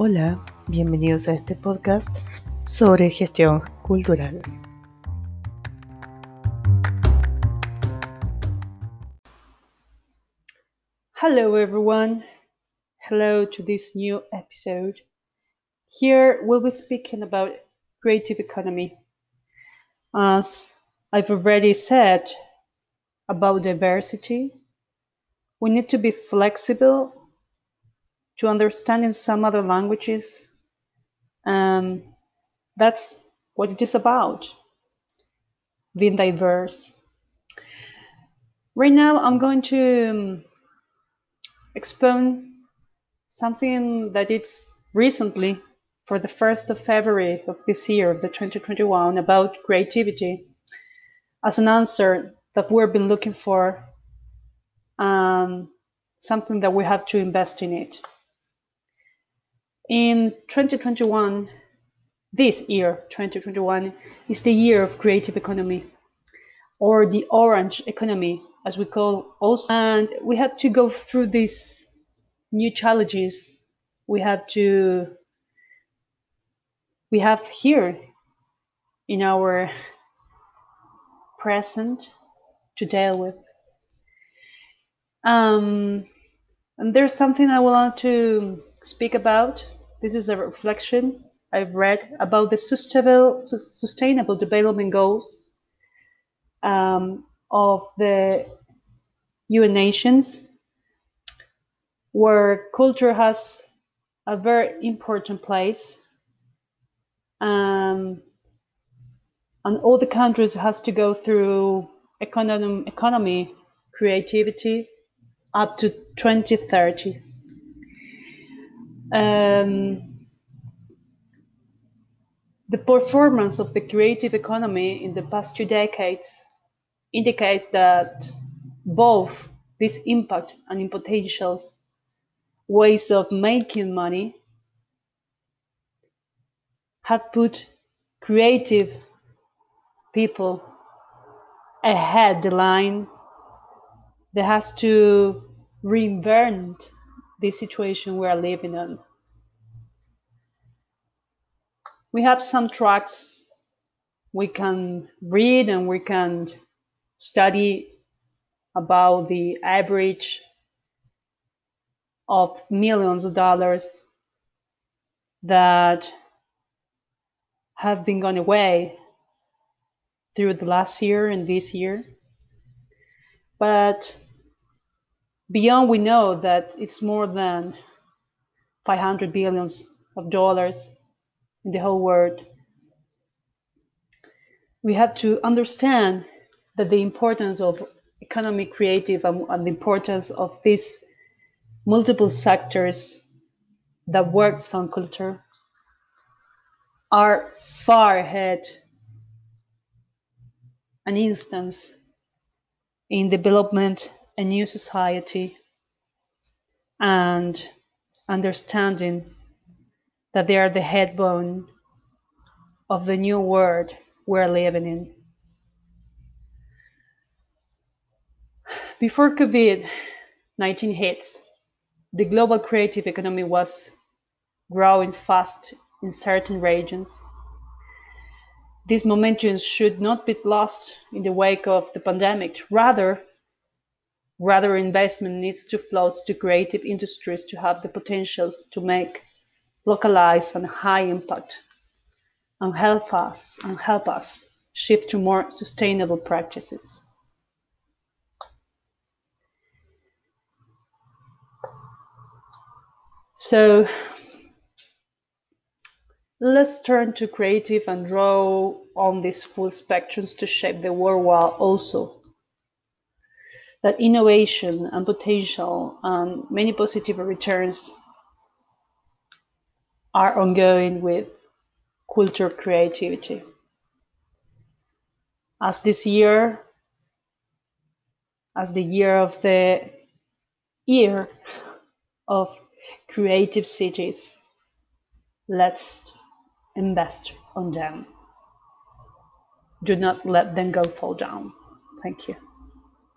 Hola, bienvenidos a este podcast sobre gestión cultural. Hello everyone. Hello to this new episode. Here we'll be speaking about creative economy. As I've already said about diversity, we need to be flexible to understanding some other languages. Um, that's what it is about being diverse. Right now, I'm going to um, something that it's recently for the 1st of February of this year, the 2021, about creativity as an answer that we've been looking for, um, something that we have to invest in it. In 2021, this year, 2021, is the year of creative economy or the orange economy, as we call also. And we had to go through these new challenges. We had to, we have here in our present to deal with. Um, and there's something I want to speak about this is a reflection I've read about the sustainable, sustainable development goals um, of the UN nations, where culture has a very important place. Um, and all the countries has to go through economy, economy creativity up to 2030 um, the performance of the creative economy in the past two decades indicates that both this impact and potentials ways of making money have put creative people ahead the line that has to reinvent this situation we are living in. We have some tracks we can read and we can study about the average of millions of dollars that have been gone away through the last year and this year. But Beyond, we know that it's more than 500 billions of dollars in the whole world. We have to understand that the importance of economic creative and, and the importance of these multiple sectors that works on culture are far ahead an instance in development a new society and understanding that they are the headbone of the new world we're living in. Before COVID 19 hits, the global creative economy was growing fast in certain regions. This momentum should not be lost in the wake of the pandemic. Rather, Rather, investment needs to flow to creative industries to have the potentials to make localized and high impact and help us and help us shift to more sustainable practices. So let's turn to creative and draw on these full spectrums to shape the world while also that innovation and potential and many positive returns are ongoing with culture creativity. As this year, as the year of the year of creative cities, let's invest on them. Do not let them go fall down. Thank you.